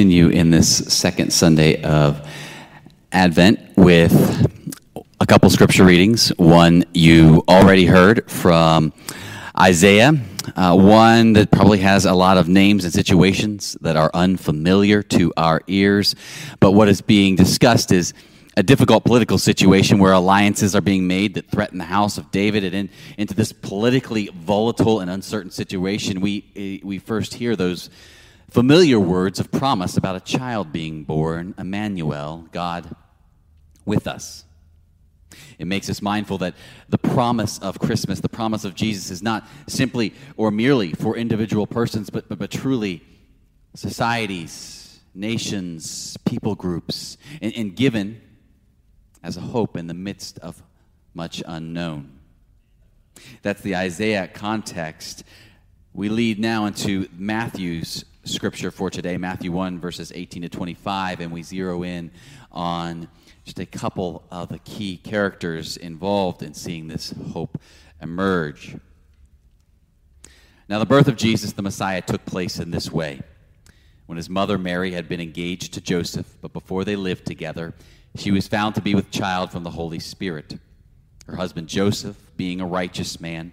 continue in this second Sunday of Advent with a couple scripture readings. One you already heard from Isaiah, uh, one that probably has a lot of names and situations that are unfamiliar to our ears. But what is being discussed is a difficult political situation where alliances are being made that threaten the house of David. And in, into this politically volatile and uncertain situation, we, we first hear those familiar words of promise about a child being born, Emmanuel, God with us. It makes us mindful that the promise of Christmas, the promise of Jesus, is not simply or merely for individual persons, but, but, but truly societies, nations, people groups, and, and given as a hope in the midst of much unknown. That's the Isaiah context. We lead now into Matthew's scripture for today, Matthew 1, verses 18 to 25, and we zero in on just a couple of the key characters involved in seeing this hope emerge. Now, the birth of Jesus, the Messiah, took place in this way. When his mother Mary had been engaged to Joseph, but before they lived together, she was found to be with child from the Holy Spirit. Her husband Joseph, being a righteous man,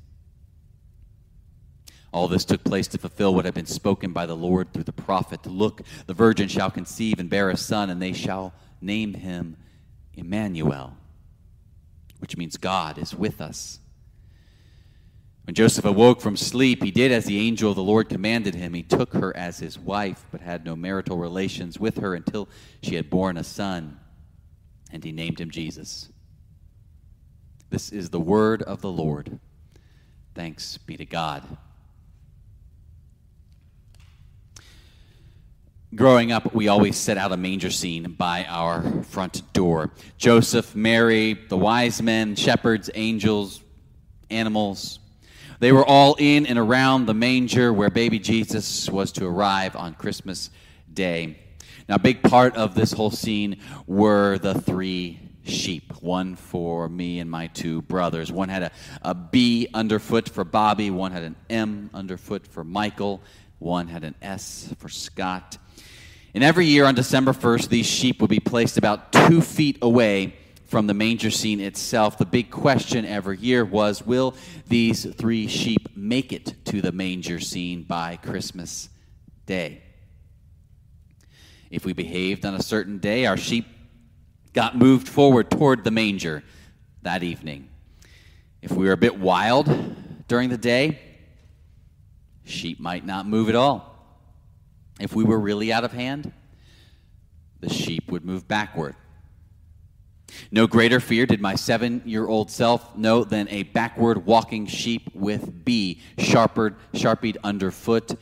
All this took place to fulfill what had been spoken by the Lord through the prophet. Look, the virgin shall conceive and bear a son, and they shall name him Emmanuel, which means God is with us. When Joseph awoke from sleep, he did as the angel of the Lord commanded him. He took her as his wife, but had no marital relations with her until she had borne a son, and he named him Jesus. This is the word of the Lord. Thanks be to God. Growing up, we always set out a manger scene by our front door. Joseph, Mary, the wise men, shepherds, angels, animals. They were all in and around the manger where baby Jesus was to arrive on Christmas Day. Now, a big part of this whole scene were the three sheep one for me and my two brothers. One had a, a B underfoot for Bobby, one had an M underfoot for Michael, one had an S for Scott. And every year on December 1st, these sheep would be placed about two feet away from the manger scene itself. The big question every year was will these three sheep make it to the manger scene by Christmas Day? If we behaved on a certain day, our sheep got moved forward toward the manger that evening. If we were a bit wild during the day, sheep might not move at all. If we were really out of hand, the sheep would move backward. No greater fear did my seven year old self know than a backward walking sheep with B, sharpered, sharpied underfoot,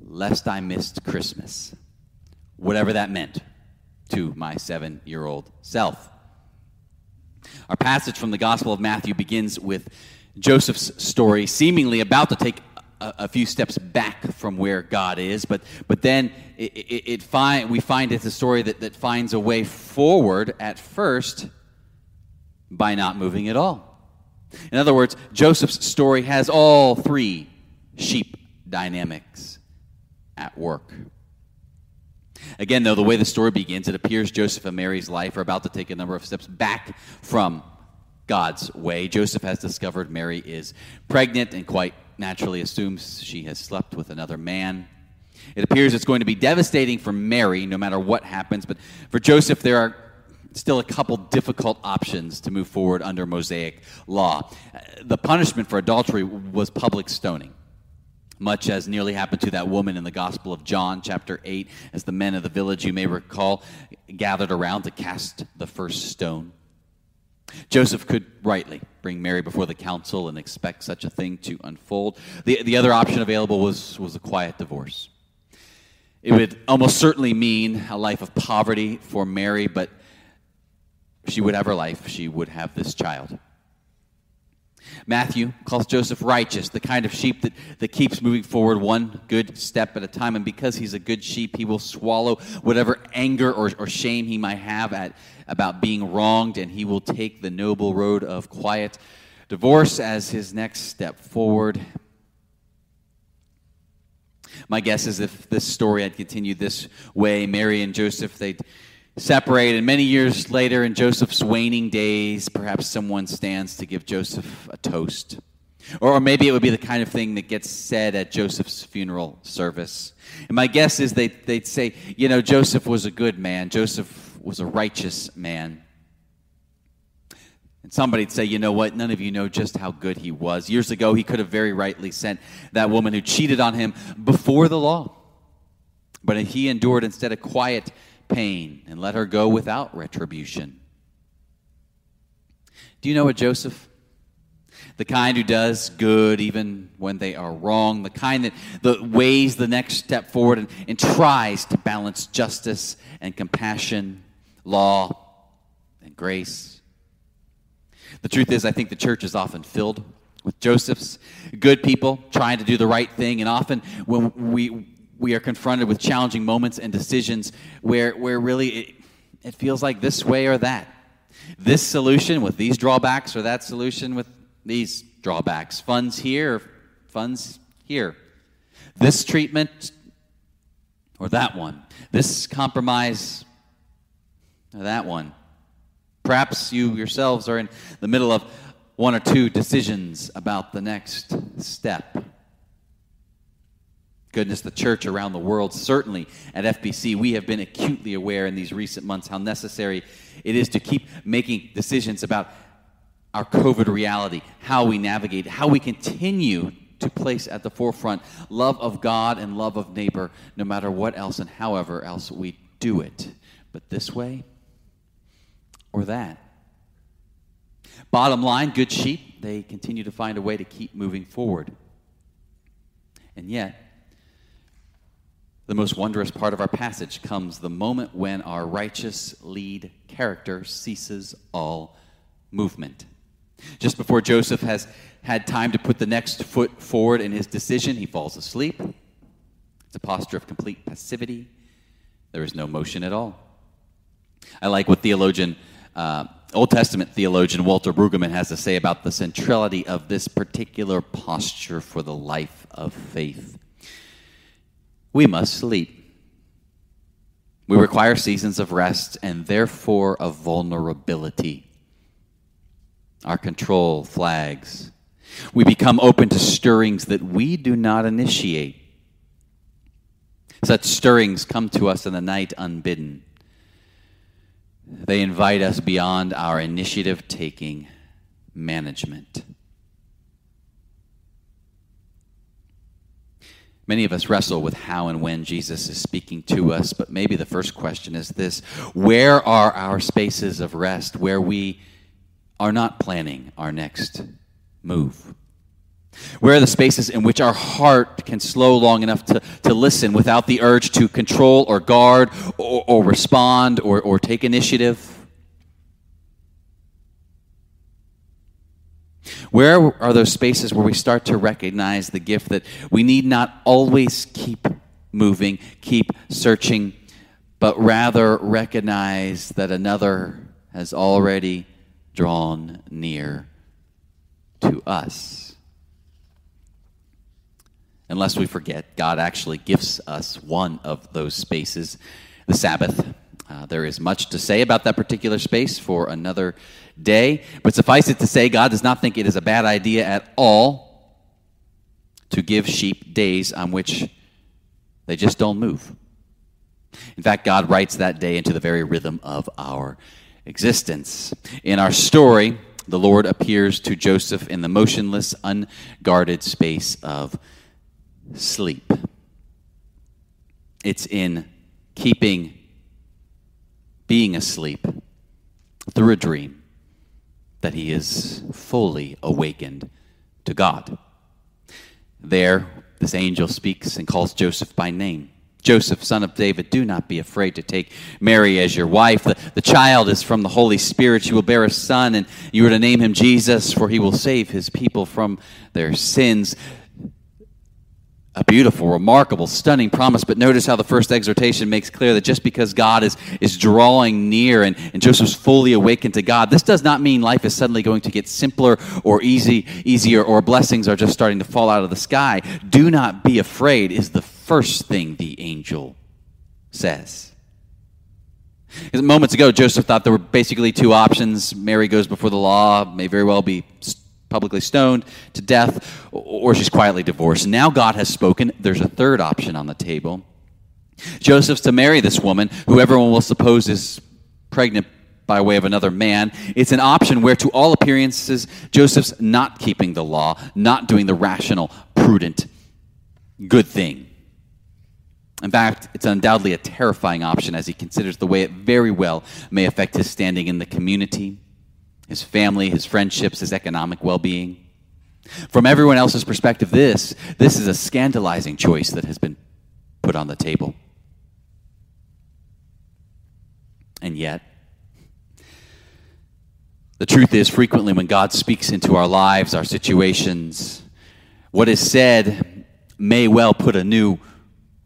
lest I missed Christmas. Whatever that meant to my seven year old self. Our passage from the Gospel of Matthew begins with Joseph's story, seemingly about to take a, a, few steps back from where God is, but, but then it, it, it find, we find it's a story that, that finds a way forward at first by not moving at all. In other words, Joseph's story has all three sheep dynamics at work. Again, though, the way the story begins, it appears Joseph and Mary's life are about to take a number of steps back from God's way. Joseph has discovered Mary is pregnant and quite naturally assumes she has slept with another man. It appears it's going to be devastating for Mary no matter what happens, but for Joseph, there are still a couple difficult options to move forward under Mosaic law. Uh, the punishment for adultery was public stoning, much as nearly happened to that woman in the Gospel of John, chapter 8, as the men of the village, you may recall, gathered around to cast the first stone. Joseph could rightly bring Mary before the council and expect such a thing to unfold. The, the other option available was, was a quiet divorce. It would almost certainly mean a life of poverty for Mary, but she would have her life, she would have this child. Matthew calls Joseph righteous, the kind of sheep that, that keeps moving forward one good step at a time. And because he's a good sheep, he will swallow whatever anger or, or shame he might have at, about being wronged, and he will take the noble road of quiet divorce as his next step forward. My guess is if this story had continued this way, Mary and Joseph, they'd separated. Many years later, in Joseph's waning days, perhaps someone stands to give Joseph a toast. Or maybe it would be the kind of thing that gets said at Joseph's funeral service. And my guess is they, they'd say, you know, Joseph was a good man, Joseph was a righteous man. And somebody'd say, you know what, none of you know just how good he was. Years ago, he could have very rightly sent that woman who cheated on him before the law. But he endured instead a quiet pain and let her go without retribution. Do you know what Joseph? The kind who does good even when they are wrong, the kind that, that weighs the next step forward and, and tries to balance justice and compassion, law and grace. The truth is, I think the church is often filled with Joseph's good people trying to do the right thing, and often when we we are confronted with challenging moments and decisions where, where really it, it feels like this way or that. This solution with these drawbacks or that solution with these drawbacks. Funds here, funds here. This treatment or that one. This compromise or that one. Perhaps you yourselves are in the middle of one or two decisions about the next step goodness, the church around the world, certainly at FBC, we have been acutely aware in these recent months how necessary it is to keep making decisions about our COVID reality, how we navigate, how we continue to place at the forefront love of God and love of neighbor, no matter what else and however else we do it. But this way or that. Bottom line, good sheep, they continue to find a way to keep moving forward. And yet, the most wondrous part of our passage comes the moment when our righteous lead character ceases all movement. Just before Joseph has had time to put the next foot forward in his decision, he falls asleep. It's a posture of complete passivity. There is no motion at all. I like what theologian, uh, Old Testament theologian Walter Brueggemann has to say about the centrality of this particular posture for the life of faith we must sleep. We require seasons of rest and therefore of vulnerability. Our control flags. We become open to stirrings that we do not initiate. Such stirrings come to us in the night unbidden. They invite us beyond our initiative taking management. Many of us wrestle with how and when Jesus is speaking to us, but maybe the first question is this Where are our spaces of rest where we are not planning our next move? Where are the spaces in which our heart can slow long enough to, to listen without the urge to control or guard or, or respond or, or take initiative? Where are those spaces where we start to recognize the gift that we need not always keep moving, keep searching, but rather recognize that another has already drawn near to us? Unless we forget, God actually gives us one of those spaces, the Sabbath. Uh, there is much to say about that particular space for another day, but suffice it to say, God does not think it is a bad idea at all to give sheep days on which they just don't move. In fact, God writes that day into the very rhythm of our existence. In our story, the Lord appears to Joseph in the motionless, unguarded space of sleep. It's in keeping being asleep through a dream that he is fully awakened to God. There, this angel speaks and calls Joseph by name Joseph, son of David, do not be afraid to take Mary as your wife. The, the child is from the Holy Spirit. You will bear a son, and you are to name him Jesus, for he will save his people from their sins a beautiful, remarkable, stunning promise. But notice how the first exhortation makes clear that just because God is, is drawing near and, and Joseph's fully awakened to God, this does not mean life is suddenly going to get simpler or easy, easier or blessings are just starting to fall out of the sky. Do not be afraid is the first thing the angel says. Moments ago, Joseph thought there were basically two options. Mary goes before the law, may very well be publicly stoned to death, or she's quietly divorced. Now God has spoken. There's a third option on the table. Joseph's to marry this woman, who everyone will suppose is pregnant by way of another man. It's an option where, to all appearances, Joseph's not keeping the law, not doing the rational, prudent, good thing. In fact, it's undoubtedly a terrifying option as he considers the way it very well may affect his standing in the community his family, his friendships, his economic well being. From everyone else's perspective, this, this is a scandalizing choice that has been put on the table. And yet, the truth is, frequently when God speaks into our lives, our situations, what is said may well put a new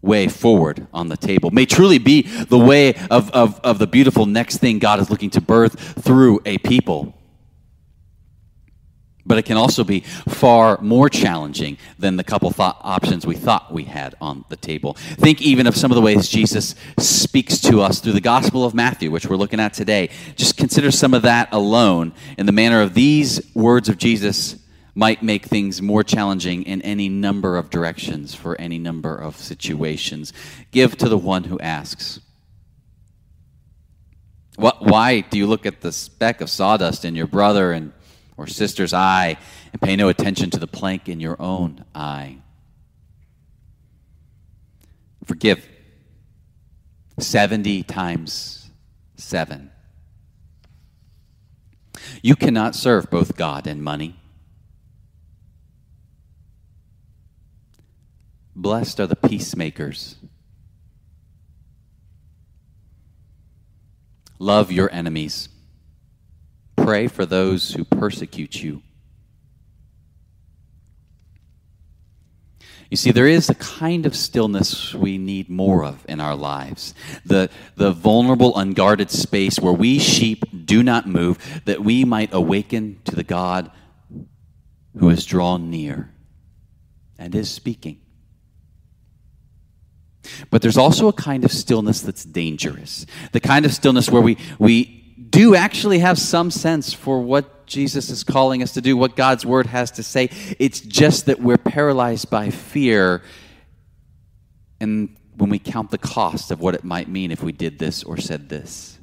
way forward on the table, may truly be the way of, of, of the beautiful next thing God is looking to birth through a people. But it can also be far more challenging than the couple thought options we thought we had on the table. Think even of some of the ways Jesus speaks to us through the Gospel of Matthew, which we're looking at today. Just consider some of that alone in the manner of these words of Jesus might make things more challenging in any number of directions for any number of situations. Give to the one who asks. What, why do you look at the speck of sawdust in your brother and or sister's eye and pay no attention to the plank in your own eye? Forgive 70 times 7. You cannot serve both God and money. Blessed are the peacemakers. Love your enemies. Pray for those who persecute you. You see, there is a kind of stillness we need more of in our lives. The, the vulnerable, unguarded space where we sheep do not move, that we might awaken to the God who has drawn near and is speaking. But there's also a kind of stillness that's dangerous. The kind of stillness where we, we do actually have some sense for what Jesus is calling us to do, what God's word has to say. It's just that we're paralyzed by fear. And when we count the cost of what it might mean if we did this or said this.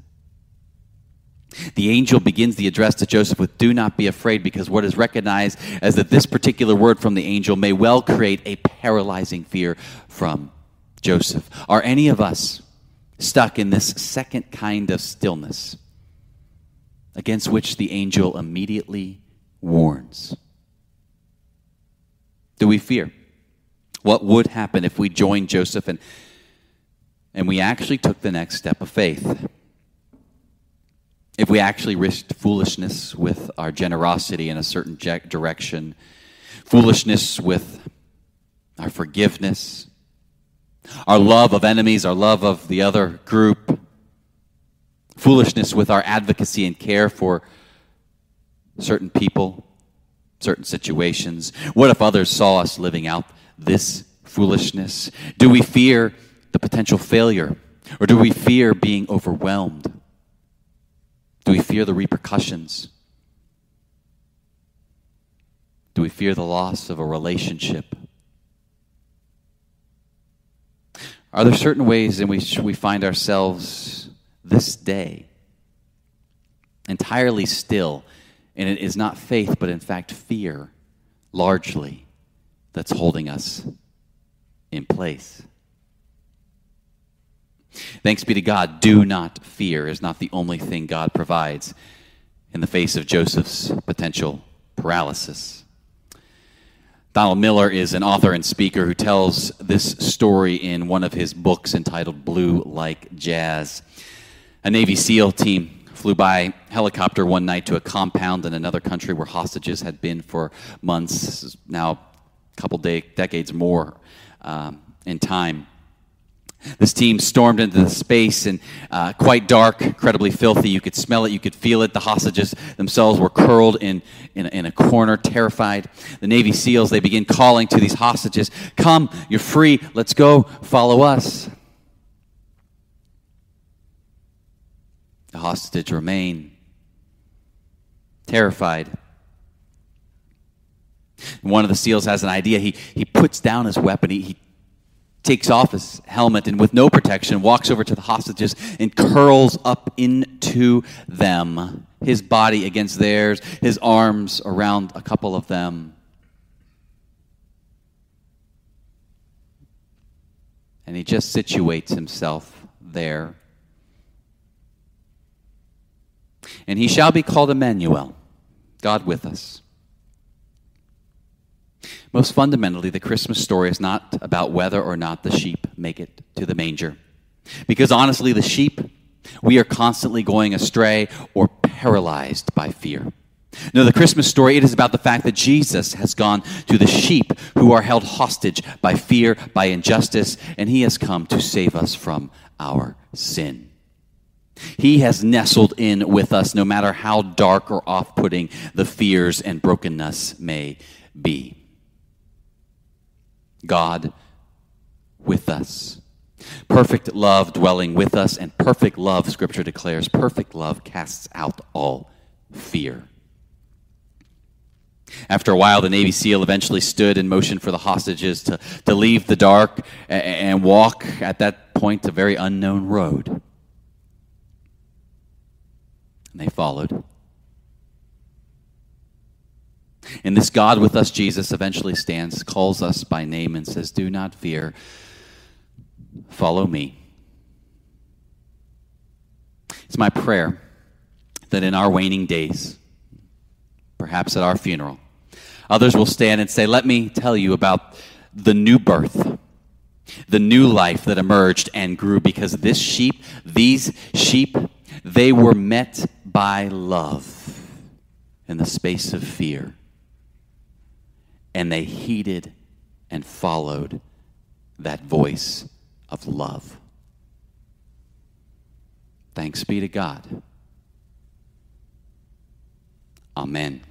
The angel begins the address to Joseph with, Do not be afraid, because what is recognized as that this particular word from the angel may well create a paralyzing fear from Joseph. Are any of us stuck in this second kind of stillness against which the angel immediately warns? Do we fear? What would happen if we joined Joseph and, and we actually took the next step of faith? If we actually risked foolishness with our generosity in a certain direction, foolishness with our forgiveness, our love of enemies, our love of the other group, foolishness with our advocacy and care for certain people, certain situations? What if others saw us living out this foolishness? Do we fear the potential failure? Or do we fear being overwhelmed? Do we fear the repercussions? Do we fear the loss of a relationship? Are there certain ways in which we find ourselves this day entirely still, and it is not faith, but in fact fear, largely, that's holding us in place? Thanks be to God, do not fear is not the only thing God provides in the face of Joseph's potential paralysis. Donald Miller is an author and speaker who tells this story in one of his books entitled Blue Like Jazz. A Navy SEAL team flew by helicopter one night to a compound in another country where hostages had been for months, now a couple de- decades more um, in time. This team stormed into the space and uh, quite dark, incredibly filthy. You could smell it, you could feel it. The hostages themselves were curled in, in, in, a corner, terrified. The Navy SEALs, they begin calling to these hostages, Come, you're free, let's go, follow us. The hostages remain terrified. One of the SEALs has an idea. He, he puts down his weapon. He, he takes off his helmet and with no protection walks over to the hostages and curls up into them, his body against theirs, his arms around a couple of them. And he just situates himself there. And he shall be called Emmanuel, God with us. Most fundamentally, the Christmas story is not about whether or not the sheep make it to the manger. Because honestly, the sheep, we are constantly going astray or paralyzed by fear. No, the Christmas story, it is about the fact that Jesus has gone to the sheep who are held hostage by fear, by injustice, and he has come to save us from our sin. He has nestled in with us no matter how dark or off putting the fears and brokenness may be. God with us. Perfect love dwelling with us, and perfect love, Scripture declares, perfect love casts out all fear. After a while, the Navy SEAL eventually stood in motion for the hostages to, to leave the dark and walk at that point a very unknown road. And they followed. And this God with us, Jesus, eventually stands, calls us by name, and says, Do not fear. Follow me. It's my prayer that in our waning days, perhaps at our funeral, others will stand and say, Let me tell you about the new birth, the new life that emerged and grew because this sheep, these sheep, they were met by love in the space of fear and they heeded and followed that voice of love. Thanks be to God. Amen.